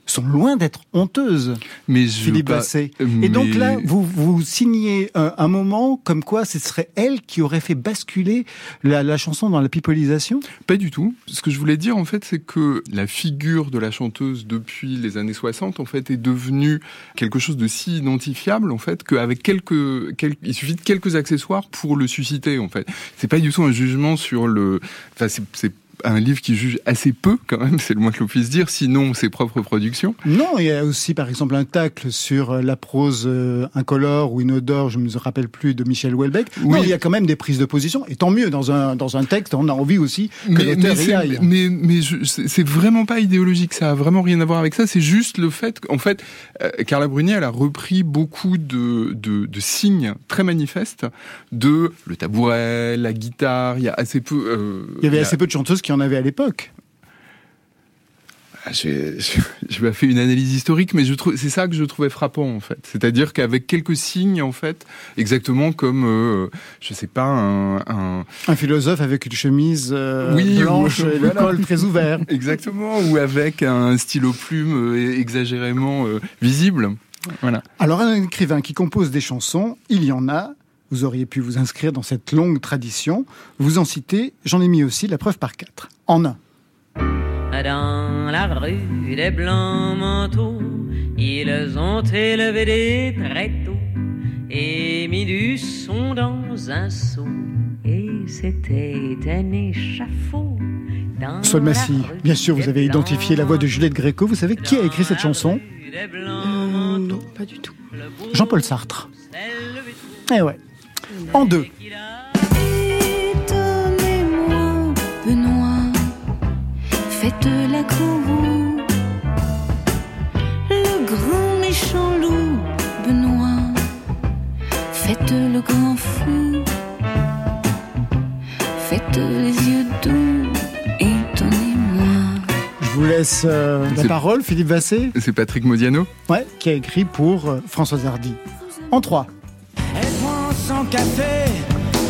sont loin d'être honteuses. Mais Philippe pas- Basset. mais- Et donc là, vous, vous signez un, un moment comme quoi ce serait elle qui aurait fait basculer la, la chanson dans la pipolisation? Pas du tout. Ce que je voulais dire, en fait, c'est que la figure de la chanteuse depuis les années 60, en fait, est devenue quelque chose de si identifiable, en fait, qu'avec quelques, quelques, il suffit de quelques accessoires pour le susciter, en fait. C'est pas du tout un jugement sur le, enfin, c'est, c'est un livre qui juge assez peu, quand même, c'est le moins que l'on puisse dire, sinon ses propres productions. Non, il y a aussi par exemple un tacle sur euh, la prose euh, incolore ou inodore, je ne me rappelle plus, de Michel Houellebecq. Oui. Non, il y a quand même des prises de position. Et tant mieux, dans un, dans un texte, on a envie aussi que l'auteur y aille. mais, mais c'est vraiment pas idéologique, ça a vraiment rien à voir avec ça. C'est juste le fait qu'en fait, euh, Carla Bruni, elle a repris beaucoup de, de, de signes très manifestes de le tabouret, la guitare. Il y a assez peu. euh, Il y avait a- assez peu de chanteuses qui en avaient à l'époque. Ah, J'ai pas fait une analyse historique, mais je trouve c'est ça que je trouvais frappant en fait. C'est-à-dire qu'avec quelques signes en fait, exactement comme euh, je sais pas un, un Un philosophe avec une chemise euh, Oui, blanche ou- et le col très ouvert. exactement ou avec un stylo plume euh, exagérément euh, visible. Voilà. Alors un écrivain qui compose des chansons, il y en a. Vous auriez pu vous inscrire dans cette longue tradition. Vous en citez, j'en ai mis aussi la preuve par quatre. En un. Dans la rue des blancs manteaux, ils ont élevé des tréteaux et mis du son dans un seau. Et c'était un échafaud. Massy, bien sûr, vous avez identifié la voix de Juliette Gréco. Vous savez qui a écrit cette chanson Euh, non, pas du tout. Jean-Paul Sartre. Eh ouais. En deux. Étonnez-moi, Benoît, faites la cour. Le grand méchant loup, Benoît, faites le grand fou. Faites les yeux doux, étonnez-moi. Je vous laisse euh, la parole, Philippe Vassé, C'est Patrick Modiano. ouais, qui a écrit pour euh, Françoise Hardy. En trois. Café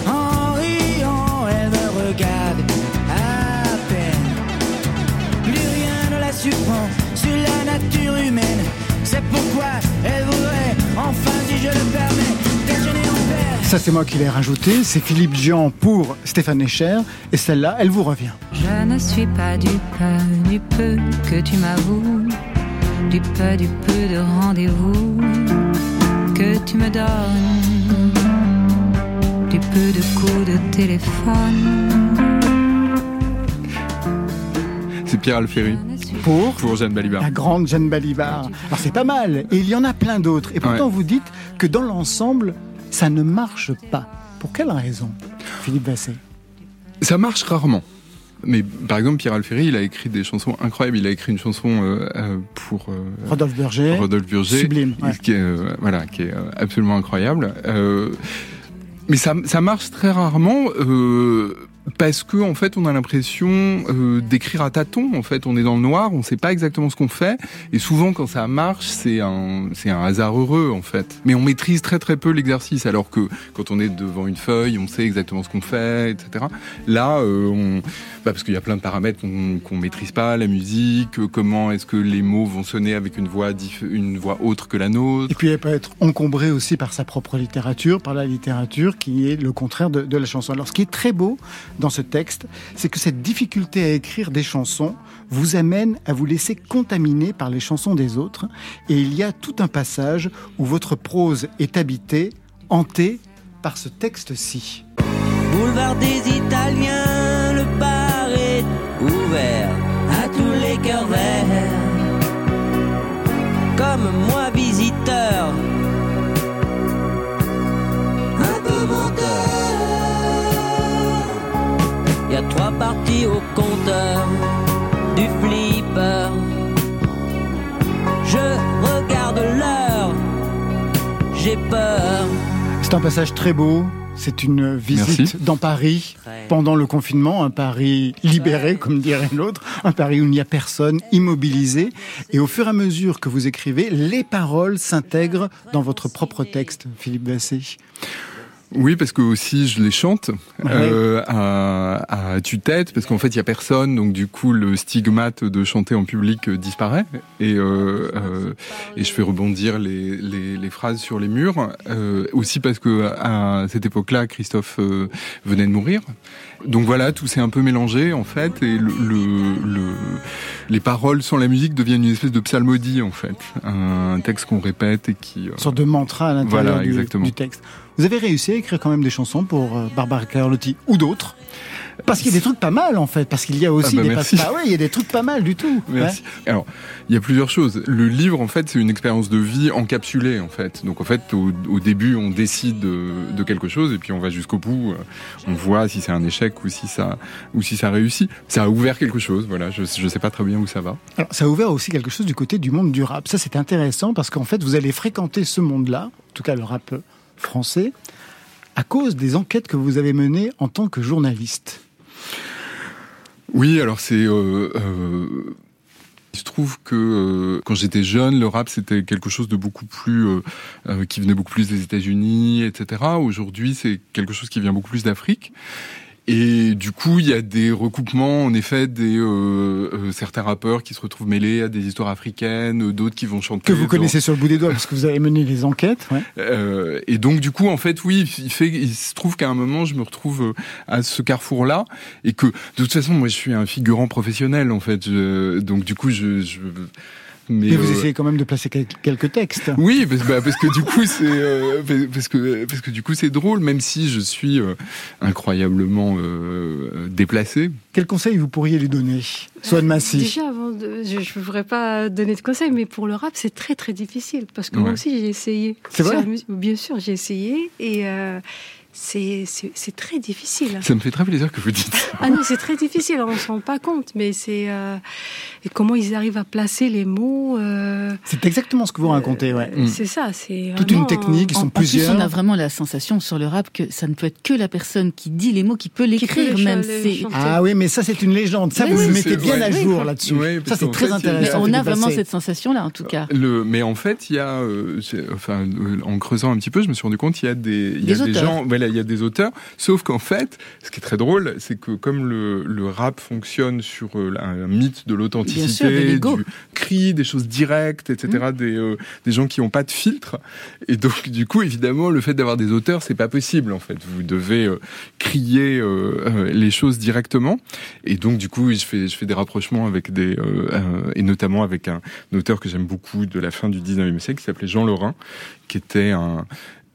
en riant, elle me regarde à peine. Plus rien ne la surprend sur la nature humaine. C'est pourquoi elle voudrait, enfin si je le permets, déjeuner en paix. Ça, c'est moi qui l'ai rajouté. C'est Philippe Jean pour Stéphane Echer. Et celle-là, elle vous revient. Je ne suis pas du peu, du peu que tu m'avoues, du peu, du peu de rendez-vous. que tu me donnes du peu de coups de téléphone. C'est Pierre Alféry. Pour Pour Jeanne Balibar. La grande Jeanne Balibar. Alors c'est pas mal. Et il y en a plein d'autres. Et pourtant Ouais. vous dites que dans l'ensemble, ça ne marche pas. Pour quelle raison, Philippe Basset Ça marche rarement. Mais par exemple, Pierre Alféry, il a écrit des chansons incroyables. Il a écrit une chanson euh, euh, pour euh, Rodolphe Burger. Rodolphe Burger, Sublime, ouais. qui est euh, voilà, qui est euh, absolument incroyable. Mais ça, ça marche très rarement. Euh, parce que en fait, on a l'impression euh, d'écrire à tâtons. En fait, on est dans le noir, on sait pas exactement ce qu'on fait, et souvent quand ça marche, c'est un c'est un hasard heureux en fait. Mais on maîtrise très très peu l'exercice, alors que quand on est devant une feuille, on sait exactement ce qu'on fait, etc. Là, euh, on bah, parce qu'il y a plein de paramètres qu'on qu'on maîtrise pas, la musique, euh, comment est-ce que les mots vont sonner avec une voix diff- une voix autre que la nôtre. Et puis elle peut être encombrée aussi par sa propre littérature, par la littérature qui est le contraire de, de la chanson. Alors ce qui est très beau dans ce texte, c'est que cette difficulté à écrire des chansons vous amène à vous laisser contaminer par les chansons des autres. Et il y a tout un passage où votre prose est habitée, hantée par ce texte-ci. Boulevard des Italiens, le bar est ouvert à tous les cœurs verts. Au compteur du flipper. Je regarde l'heure, j'ai peur. C'est un passage très beau. C'est une visite Merci. dans Paris pendant le confinement, un Paris libéré, comme dirait l'autre, un Paris où il n'y a personne, immobilisé. Et au fur et à mesure que vous écrivez, les paroles s'intègrent dans votre propre texte, Philippe Basset. Oui, parce que aussi je les chante euh, à, à tue-tête, parce qu'en fait il y a personne, donc du coup le stigmate de chanter en public euh, disparaît, et euh, euh, et je fais rebondir les, les, les phrases sur les murs. Euh, aussi parce que à cette époque-là, Christophe euh, venait de mourir. Donc voilà, tout s'est un peu mélangé en fait, et le, le, le- les paroles sans la musique deviennent une espèce de psalmodie en fait, un texte qu'on répète et qui. euh, Une sorte de mantra à l'intérieur Voilà, du, du texte. Vous avez réussi à écrire quand même des chansons pour euh, Barbara Carlotti ou d'autres parce qu'il y a des trucs pas mal en fait, parce qu'il y a aussi Ah bah des merci. Ah ouais, il y a des trucs pas mal du tout. Merci. Alors, il y a plusieurs choses. Le livre, en fait, c'est une expérience de vie encapsulée, en fait. Donc, en fait, au, au début, on décide de, de quelque chose et puis on va jusqu'au bout. Euh, On voit si c'est un échec ou si ça ou si ça réussit. Ça a ouvert quelque chose. Voilà. Je je sais pas très bien où ça va. Alors, ça a ouvert aussi quelque chose du côté du monde du rap. Ça, c'est intéressant parce qu'en fait, vous allez fréquenter ce monde-là, en tout cas le rap français, à cause des enquêtes que vous avez menées en tant que journaliste. Oui, alors c'est. Euh, euh, il se trouve que euh, quand j'étais jeune, le rap c'était quelque chose de beaucoup plus qui venait beaucoup plus des États-Unis, etc. Aujourd'hui, c'est quelque chose qui vient beaucoup plus d'Afrique. Et du coup, il y a des recoupements, en effet, des euh, euh, certains rappeurs qui se retrouvent mêlés à des histoires africaines, euh, d'autres qui vont chanter. Que vous dans- connaissez sur le bout des doigts parce que vous avez mené les enquêtes. ouais. euh, et donc du coup, en fait, oui, il fait, il se trouve qu'à un moment, je me retrouve euh, à ce carrefour-là, et que de toute façon, moi, je suis un figurant professionnel, en fait. Je- donc du coup, je, je mais, Mais vous euh, essayez quand même de placer quel- quelques textes. oui, parce, bah, parce que du coup c'est euh, parce que parce que du coup c'est drôle, même si je suis euh, incroyablement euh, déplacé. Quel conseil vous pourriez lui donner, Swan Massy Déjà, avant de, je ne voudrais pas donner de conseils, mais pour le rap, c'est très très difficile parce que moi aussi j'ai essayé. C'est vrai Bien sûr, j'ai essayé et euh, c'est très difficile. Ça me fait très plaisir que vous dites. Ah non, c'est très difficile, on ne se rend pas compte, mais c'est. euh, et comment ils arrivent à placer les mots. euh, C'est exactement ce que vous racontez, ouais. C'est ça, c'est. Toute une technique, ils En- sont en plus, plusieurs. on a vraiment la sensation sur le rap que ça ne peut être que la personne qui dit les mots qui peut l'écrire même. le. Ah oui, mais ça c'est une légende. Ça, Oui, vous oui, le mettez bien ouais. à jour là-dessus. Ça c'est très fait, intéressant. on a vraiment cette sensation-là, en tout cas. Le, mais en fait, il y a, euh, enfin, euh, en creusant un petit peu, je me suis rendu compte, il y a des, il y a Des gens, voilà, a, il y a des auteurs. Sauf qu'en fait, ce qui est très drôle, c'est que comme le, le rap fonctionne sur euh, un, un mythe de l'authenticité, du cri, des choses directes, etc., des, euh, des gens qui n'ont pas de filtre. Et donc, du coup, évidemment, le fait d'avoir des auteurs, c'est pas possible, en fait. Vous devez euh, crier euh, les choses directement. Et donc, du coup, je fais, je fais des rapprochements avec des, et notamment avec un, un auteur que j'aime beaucoup de la fin du 19e siècle, qui s'appelait Jean Lorrain, qui était un,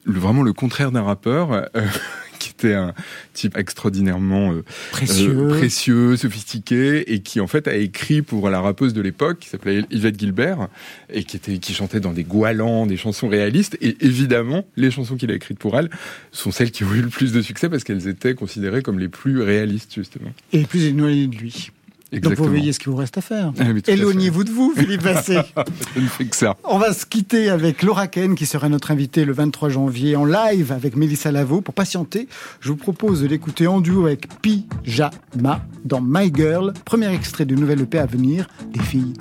le, vraiment le contraire d'un rappeur, euh, qui était un type extraordinairement euh, Précieux. euh, précieux, sophistiqué, et qui en fait a écrit pour la rappeuse de l'époque, qui s'appelait Yvette Gilbert, et qui était qui chantait dans des goalans, des chansons réalistes. Et évidemment, les chansons qu'il a écrites pour elle sont celles qui ont eu le plus de succès parce qu'elles étaient considérées comme les plus réalistes justement. Et plus éloigné de lui. Donc vous voyez ce qu'il vous reste à faire. Ah. Éloignez-vous de vous, Philippe Vassé. Je ne fais que ça. On va se quitter avec Laura Ken qui sera notre invitée le 23 janvier en live avec Mélissa Lavo. Pour patienter, je vous propose de l'écouter en duo avec Pyjama dans My Girl, premier extrait du nouvel EP à venir des filles.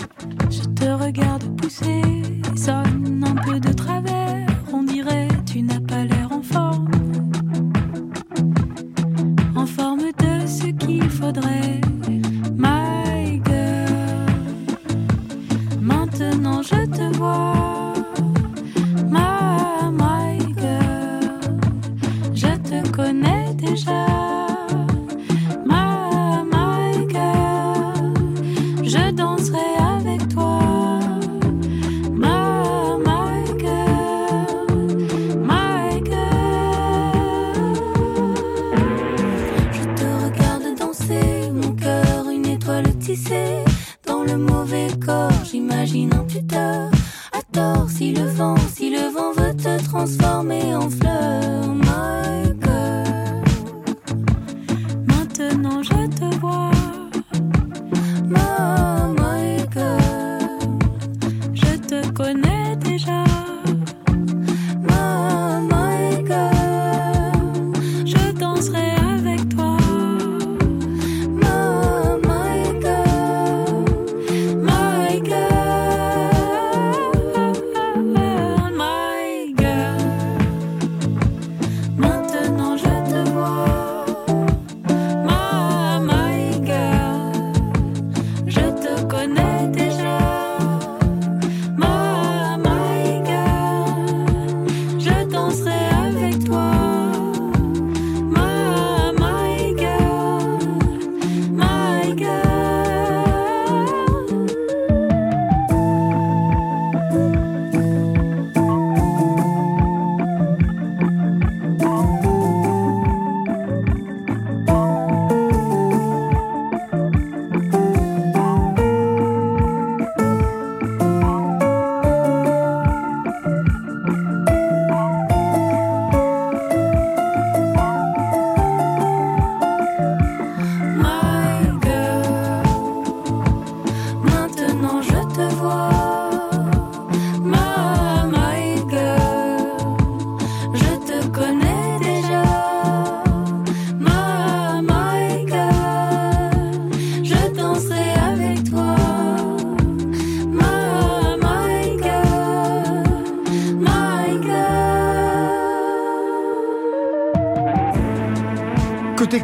Je te regarde pousser, sonne un peu de travers. On dirait tu n'as pas l'air en forme. En forme de ce qu'il faudrait. Dans le mauvais corps, j'imagine un tuteur. Tort, si le vent, si le vent veut te transformer en fleur,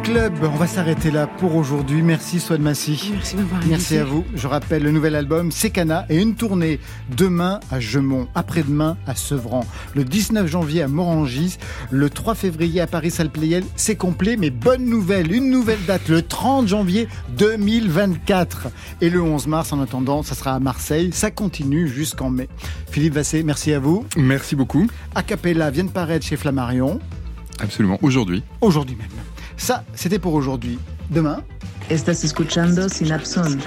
club, on va s'arrêter là pour aujourd'hui. Merci Swan Massy. Merci de m'avoir Merci à vous. Je rappelle le nouvel album Secana et une tournée demain à Gemont, après-demain à Sevran, le 19 janvier à Morangis, le 3 février à Paris Salle Playel. C'est complet, mais bonne nouvelle, une nouvelle date, le 30 janvier 2024. Et le 11 mars, en attendant, ça sera à Marseille. Ça continue jusqu'en mai. Philippe Vassé, merci à vous. Merci beaucoup. Acapella vient de paraître chez Flammarion, Absolument. Aujourd'hui. aujourd'hui même. Ça, c'était pour aujourd'hui. Demain, Estás escuchando Synapson.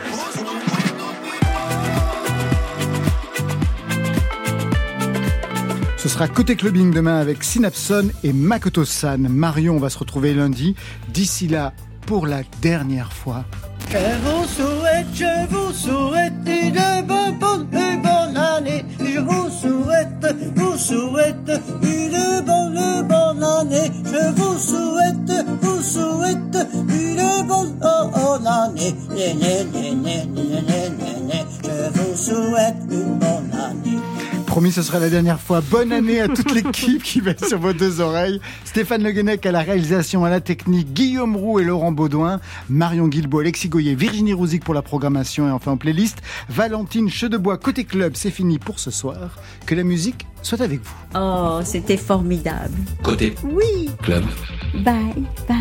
Ce sera côté clubbing demain avec Synapson et Makoto-san. Marion va se retrouver lundi. D'ici là, pour la dernière fois, Je vous souhaite, je vous souhaite une bonne, bonne, une bonne année. Je vous souhaite, vous souhaite une bonne, bonne année. Je vous souhaite, vous souhaite une bonne, année. Né, né, né, né, né, né. Je vous souhaite une bonne année. Promis, ce sera la dernière fois. Bonne année à toute l'équipe qui va sur vos deux oreilles. Stéphane Le Guenec à la réalisation, à la technique, Guillaume Roux et Laurent Baudouin, Marion Guilbault, Alexis Goyer, Virginie Rouzic pour la programmation et enfin en playlist, Valentine Chedebois côté club. C'est fini pour ce soir. Que la musique soit avec vous. Oh, c'était formidable. Côté Oui. club. Bye, bye.